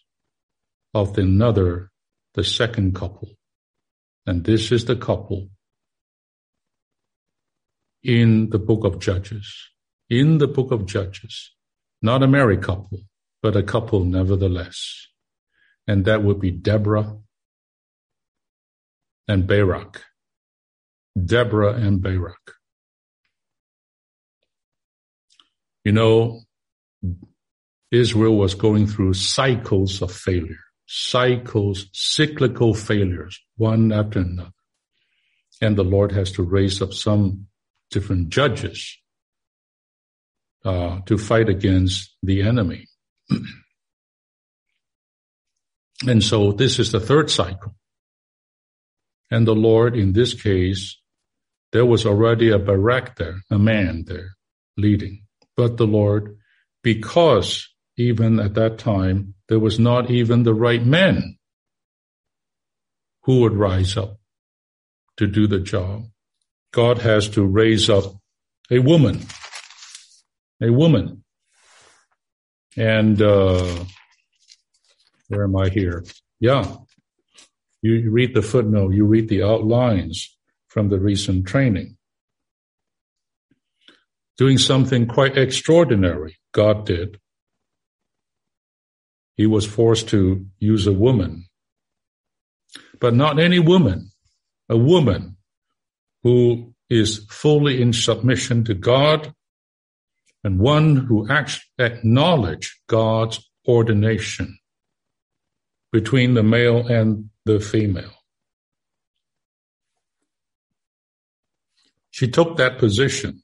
of another, the second couple. And this is the couple in the book of Judges. In the book of Judges. Not a married couple, but a couple nevertheless. And that would be Deborah and Barak. Deborah and Barak. You know, Israel was going through cycles of failure, cycles, cyclical failures, one after another. And the Lord has to raise up some different judges uh, to fight against the enemy. and so this is the third cycle. And the Lord, in this case, there was already a Barak there, a man there leading. But the Lord, because even at that time, there was not even the right men who would rise up to do the job. God has to raise up a woman, a woman. And, uh, where am I here? Yeah. You read the footnote, you read the outlines from the recent training doing something quite extraordinary. God did. He was forced to use a woman, but not any woman, a woman who is fully in submission to God and one who acknowledge God's ordination between the male and the female. She took that position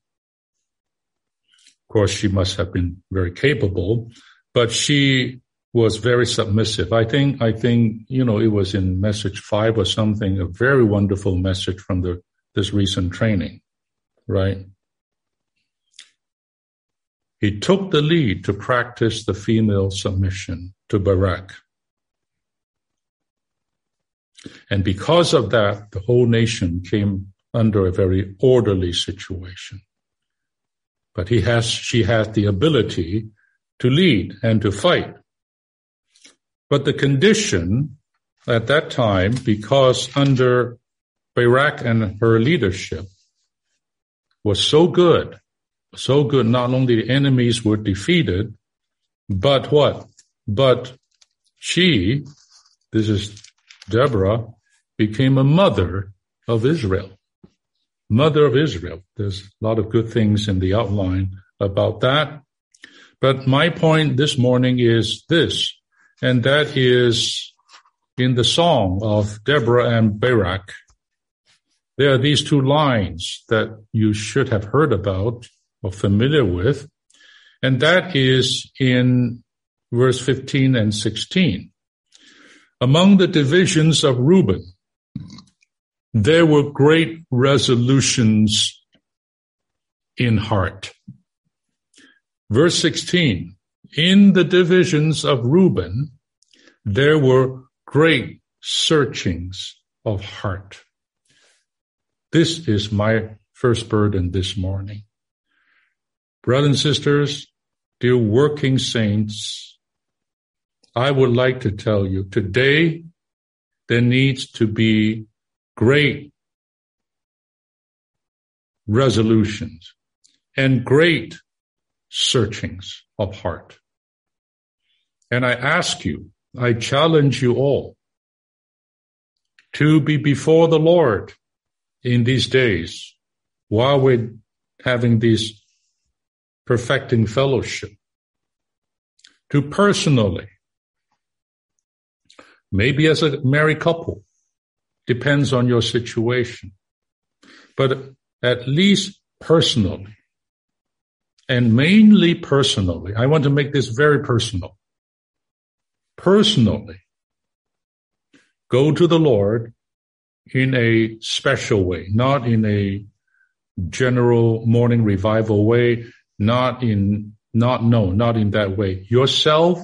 Of course, she must have been very capable, but she was very submissive. I think, I think, you know, it was in message five or something, a very wonderful message from the, this recent training, right? He took the lead to practice the female submission to Barak. And because of that, the whole nation came under a very orderly situation but he has, she has the ability to lead and to fight. But the condition at that time, because under Barak and her leadership was so good, so good, not only the enemies were defeated, but what? But she, this is Deborah, became a mother of Israel mother of Israel. There's a lot of good things in the outline about that. But my point this morning is this, and that is in the song of Deborah and Barak. There are these two lines that you should have heard about or familiar with, and that is in verse 15 and 16. Among the divisions of Reuben, there were great resolutions in heart. Verse 16, in the divisions of Reuben, there were great searchings of heart. This is my first burden this morning. Brothers and sisters, dear working saints, I would like to tell you today there needs to be great resolutions and great searchings of heart. And I ask you, I challenge you all to be before the Lord in these days while we're having these perfecting fellowship to personally, maybe as a married couple, depends on your situation. But at least personally, and mainly personally, I want to make this very personal. Personally, go to the Lord in a special way, not in a general morning revival way, not in, not, no, not in that way. Yourself,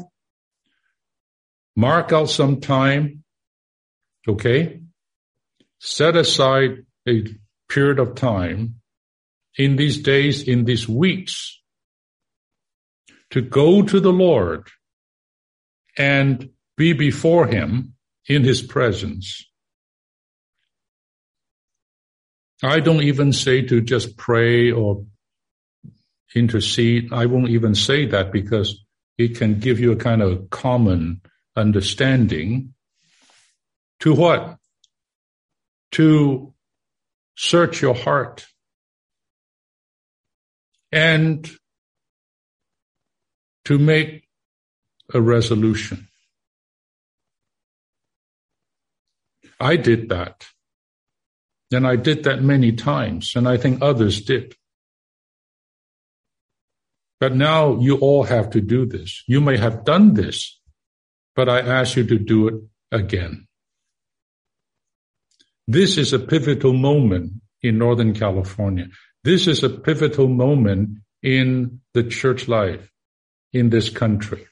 mark out some time, okay? set aside a period of time in these days, in these weeks, to go to the Lord and be before him in his presence. I don't even say to just pray or intercede. I won't even say that because it can give you a kind of common understanding. To what? To search your heart and to make a resolution. I did that. And I did that many times, and I think others did. But now you all have to do this. You may have done this, but I ask you to do it again. This is a pivotal moment in Northern California. This is a pivotal moment in the church life in this country.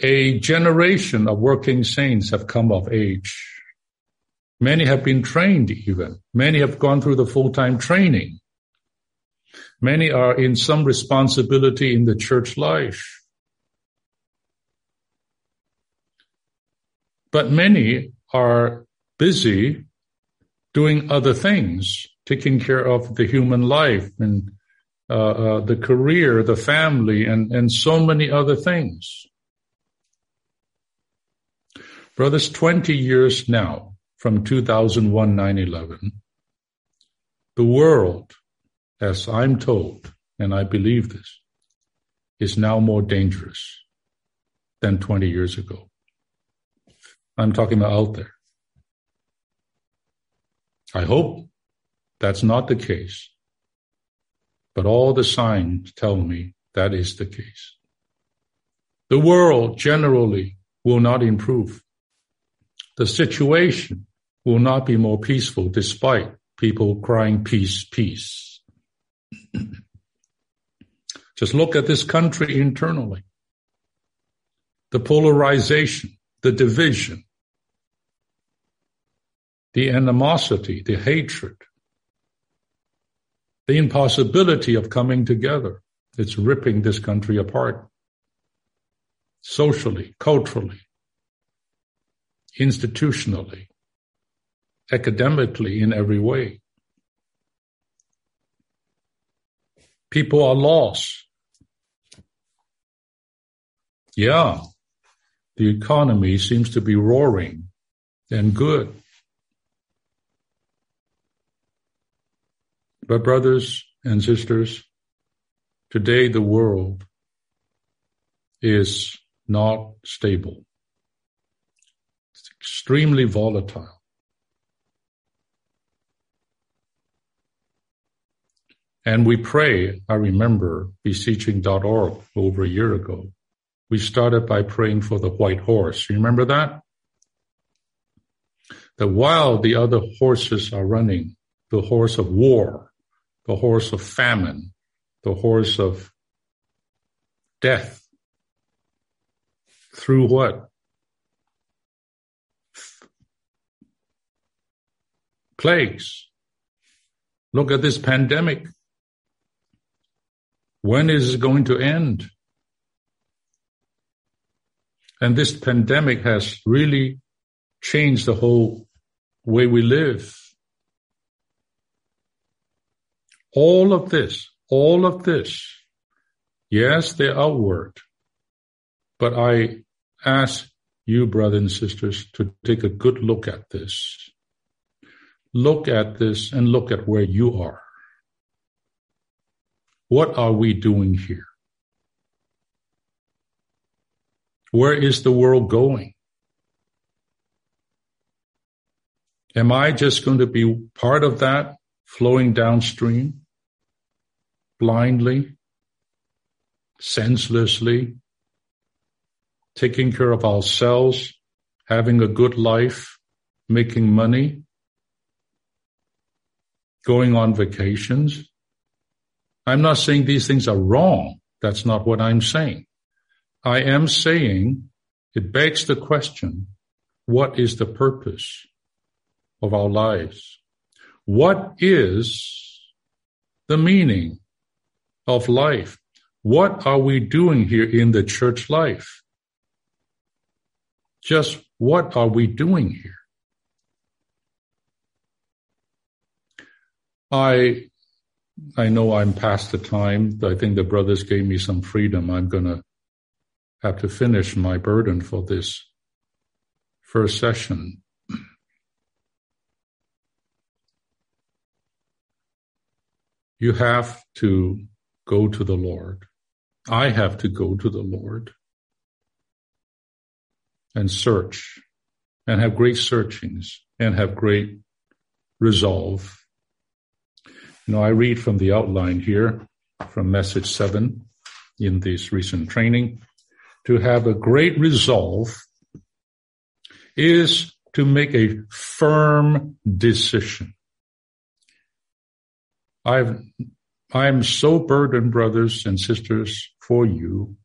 A generation of working saints have come of age. Many have been trained even. Many have gone through the full-time training. Many are in some responsibility in the church life. But many are busy doing other things, taking care of the human life and uh, uh, the career, the family, and, and so many other things. Brothers, 20 years now from 2001 9-11, the world, as I'm told, and I believe this, is now more dangerous than 20 years ago. I'm talking about out there. I hope that's not the case. But all the signs tell me that is the case. The world generally will not improve. The situation will not be more peaceful despite people crying peace, peace. Just look at this country internally. The polarization, the division, the animosity, the hatred, the impossibility of coming together. It's ripping this country apart socially, culturally, institutionally, academically, in every way. People are lost. Yeah, the economy seems to be roaring and good. But brothers and sisters, today the world is not stable. Extremely volatile. And we pray, I remember beseeching.org over a year ago. We started by praying for the white horse. You remember that? That while the other horses are running, the horse of war the horse of famine, the horse of death. Through what? Plagues. Look at this pandemic. When is it going to end? And this pandemic has really changed the whole way we live. All of this, all of this, yes, they're outward, but I ask you, brothers and sisters, to take a good look at this. Look at this and look at where you are. What are we doing here? Where is the world going? Am I just going to be part of that flowing downstream, blindly, senselessly, taking care of ourselves, having a good life, making money, going on vacations. I'm not saying these things are wrong. That's not what I'm saying. I am saying it begs the question, what is the purpose of our lives? What is the meaning of life? what are we doing here in the church life? Just what are we doing here? I I know I'm past the time. I think the brothers gave me some freedom. I'm gonna have to finish my burden for this first session. You have to go to the Lord. I have to go to the Lord and search and have great searchings and have great resolve. Know, I read from the outline here from message seven in this recent training to have a great resolve is to make a firm decision. I've, I'm so burdened, brothers and sisters, for you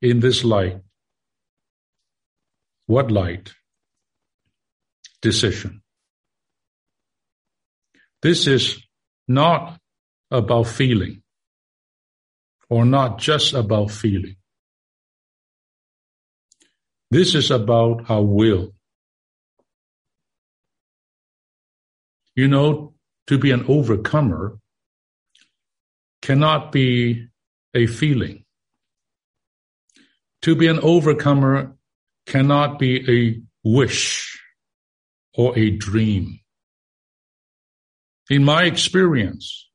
in this light. What light? Decision. This is not about feeling or not just about feeling. This is about our will. You know, to be an overcomer cannot be a feeling. To be an overcomer cannot be a wish or a dream. In my experience,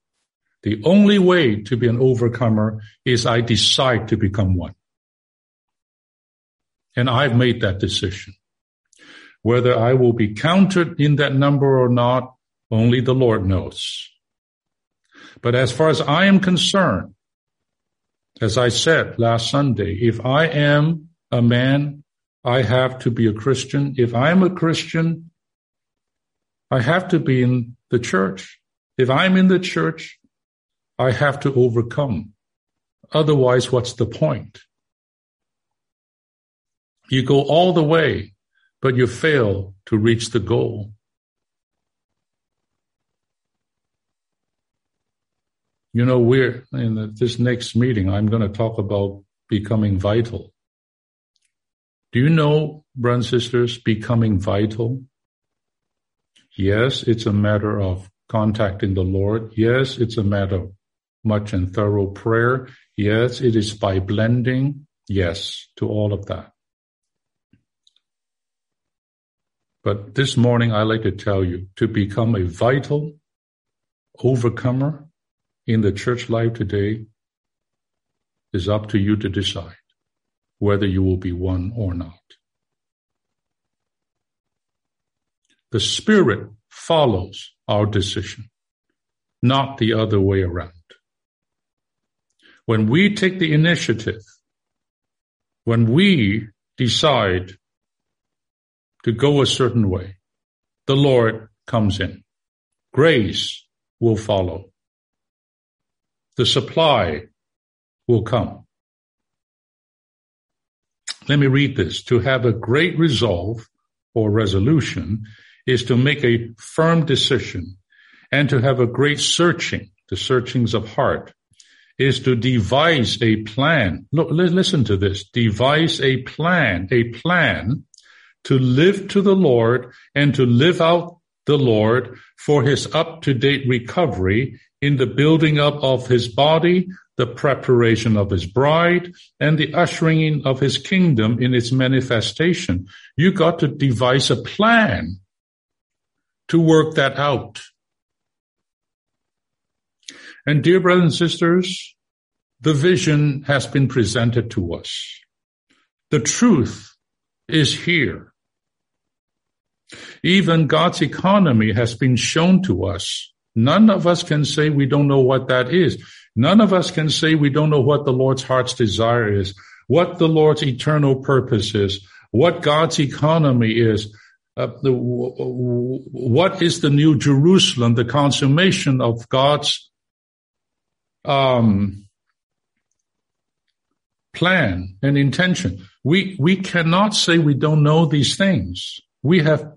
the only way to be an overcomer is I decide to become one. And I've made that decision. Whether I will be counted in that number or not, only the Lord knows. But as far as I am concerned, as I said last Sunday, if I am a man, I have to be a Christian. If I'm a Christian, I have to be in the church. If I'm in the church, I have to overcome. Otherwise, what's the point? You go all the way, but you fail to reach the goal. You know, we're in this next meeting, I'm going to talk about becoming vital. Do you know, brothers and sisters, becoming vital? Yes, it's a matter of contacting the Lord. Yes, it's a matter of much and thorough prayer. Yes, it is by blending. Yes, to all of that. But this morning, I like to tell you to become a vital overcomer in the church life today is up to you to decide whether you will be one or not. The Spirit follows our decision, not the other way around. When we take the initiative, when we decide to go a certain way, the Lord comes in. Grace will follow the supply will come. Let me read this. To have a great resolve or resolution is to make a firm decision and to have a great searching, the searchings of heart is to devise a plan. Look, listen to this. Devise a plan, a plan to live to the Lord and to live out the Lord for his up to date recovery in the building up of his body, the preparation of his bride, and the ushering in of his kingdom in its manifestation. You got to devise a plan to work that out. And dear brothers and sisters, the vision has been presented to us. The truth is here. Even God's economy has been shown to us None of us can say we don't know what that is. None of us can say we don't know what the Lord's heart's desire is, what the Lord's eternal purpose is, what God's economy is, uh, the, what is the new Jerusalem, the consummation of God's um, plan and intention. We we cannot say we don't know these things. We have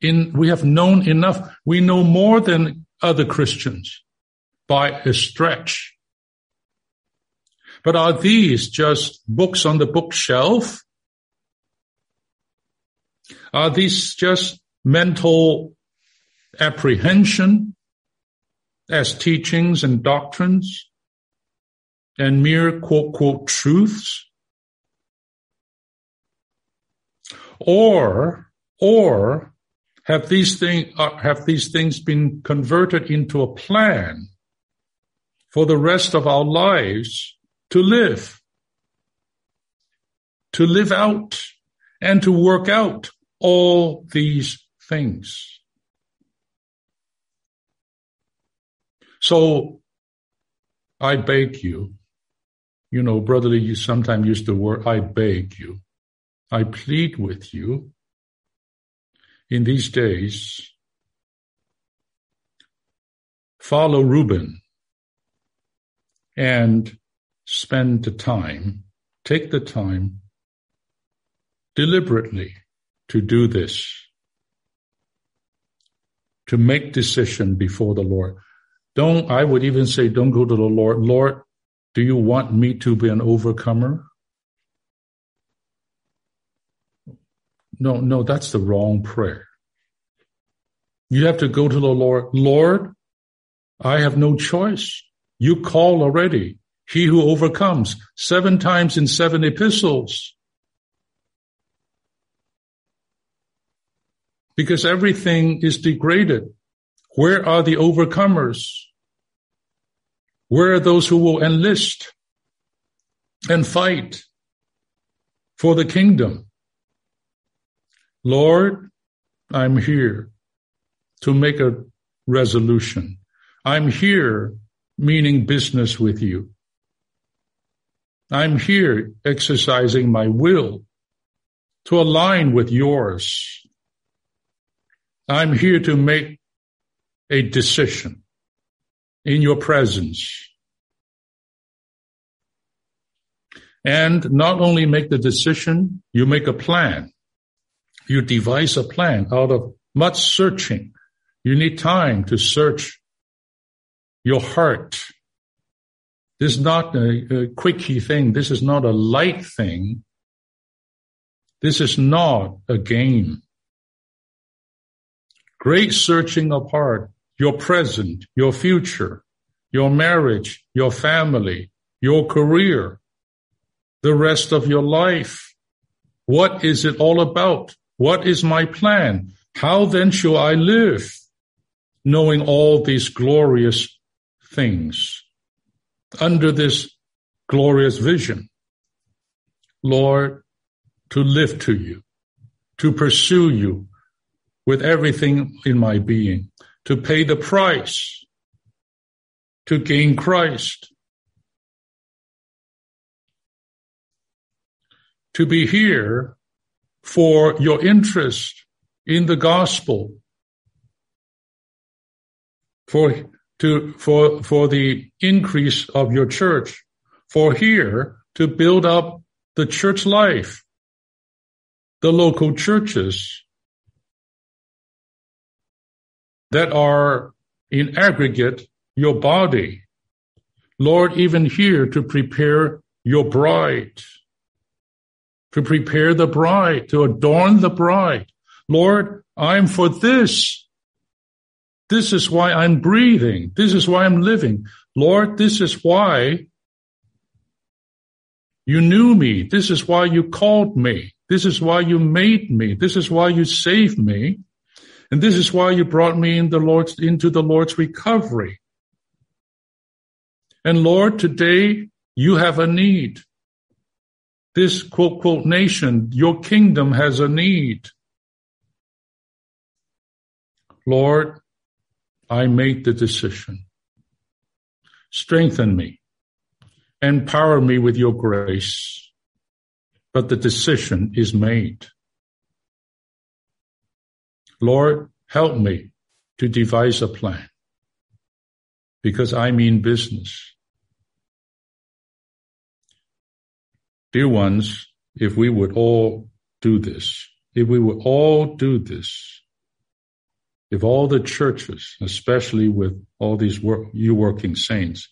in we have known enough. We know more than other Christians by a stretch. But are these just books on the bookshelf? Are these just mental apprehension as teachings and doctrines and mere quote, quote, truths? Or, or have these things, uh, have these things been converted into a plan for the rest of our lives to live, to live out and to work out all these things. So I beg you, you know, Brother Lee, you sometimes use the word, I beg you. I plead with you in these days, follow Reuben and spend the time, take the time deliberately to do this, to make decision before the Lord. Don't, I would even say, don't go to the Lord. Lord, do you want me to be an overcomer? No, no, that's the wrong prayer. You have to go to the Lord. Lord, I have no choice. You call already. He who overcomes seven times in seven epistles. Because everything is degraded. Where are the overcomers? Where are those who will enlist and fight for the kingdom? Lord, I'm here to make a resolution. I'm here meaning business with you. I'm here exercising my will to align with yours. I'm here to make a decision in your presence. And not only make the decision, you make a plan. You devise a plan out of much searching. You need time to search your heart. This is not a, a quickie thing. This is not a light thing. This is not a game. Great searching of heart, your present, your future, your marriage, your family, your career, the rest of your life. What is it all about? What is my plan? How then shall I live? Knowing all these glorious things under this glorious vision. Lord, to live to you, to pursue you with everything in my being, to pay the price, to gain Christ, to be here for your interest in the gospel, for to for for the increase of your church, for here to build up the church life, the local churches that are in aggregate your body. Lord, even here to prepare your bride to prepare the bride, to adorn the bride. Lord, I'm for this. This is why I'm breathing. This is why I'm living. Lord, this is why you knew me. This is why you called me. This is why you made me. This is why you saved me. And this is why you brought me in the Lord's, into the Lord's recovery. And Lord, today you have a need this quote, quote, nation, your kingdom has a need. Lord, I make the decision. Strengthen me. Empower me with your grace. But the decision is made. Lord, help me to devise a plan because I mean business. Dear ones, if we would all do this, if we would all do this, if all the churches, especially with all these work, you working saints,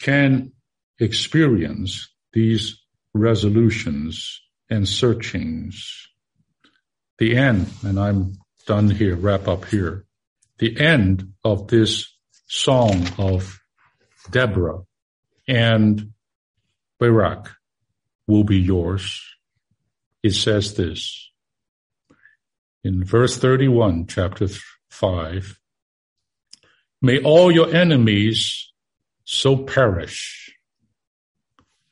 can experience these resolutions and searchings. The end, and I'm done here, wrap up here. The end of this song of Deborah and Barak will be yours. It says this in verse 31, chapter 5. May all your enemies so perish,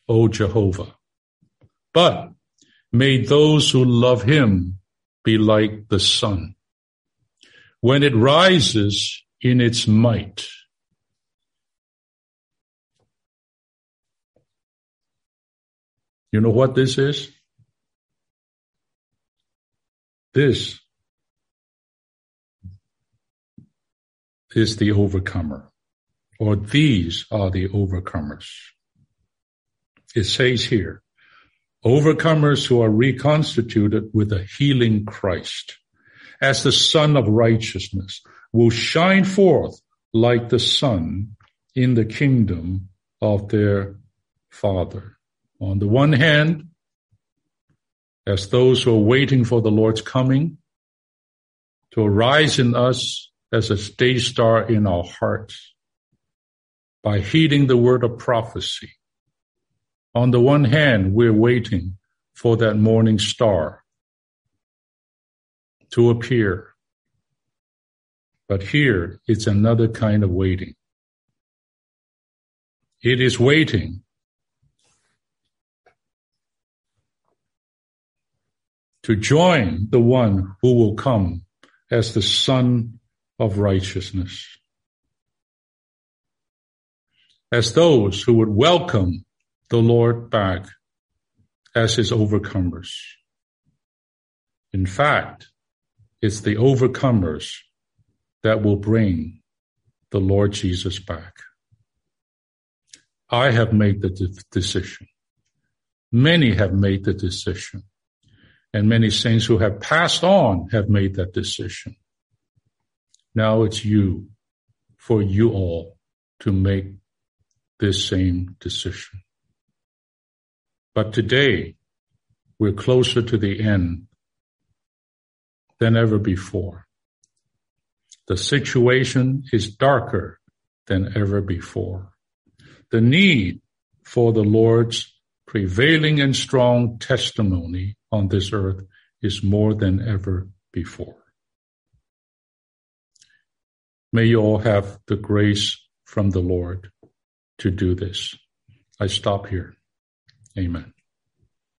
O Jehovah. But may those who love him be like the sun. When it rises in its might, You know what this is? This is the overcomer, or these are the overcomers. It says here, overcomers who are reconstituted with a healing Christ as the Sun of righteousness will shine forth like the sun in the kingdom of their Father. On the one hand, as those who are waiting for the Lord's coming to arise in us as a day star in our hearts by heeding the word of prophecy. On the one hand, we're waiting for that morning star to appear. But here, it's another kind of waiting. It is waiting to join the one who will come as the Sun of righteousness. As those who would welcome the Lord back as his overcomers. In fact, it's the overcomers that will bring the Lord Jesus back. I have made the de- decision. Many have made the decision and many saints who have passed on have made that decision. Now it's you, for you all, to make this same decision. But today, we're closer to the end than ever before. The situation is darker than ever before. The need for the Lord's prevailing and strong testimony on this earth is more than ever before. May you all have the grace from the Lord to do this. I stop here. Amen.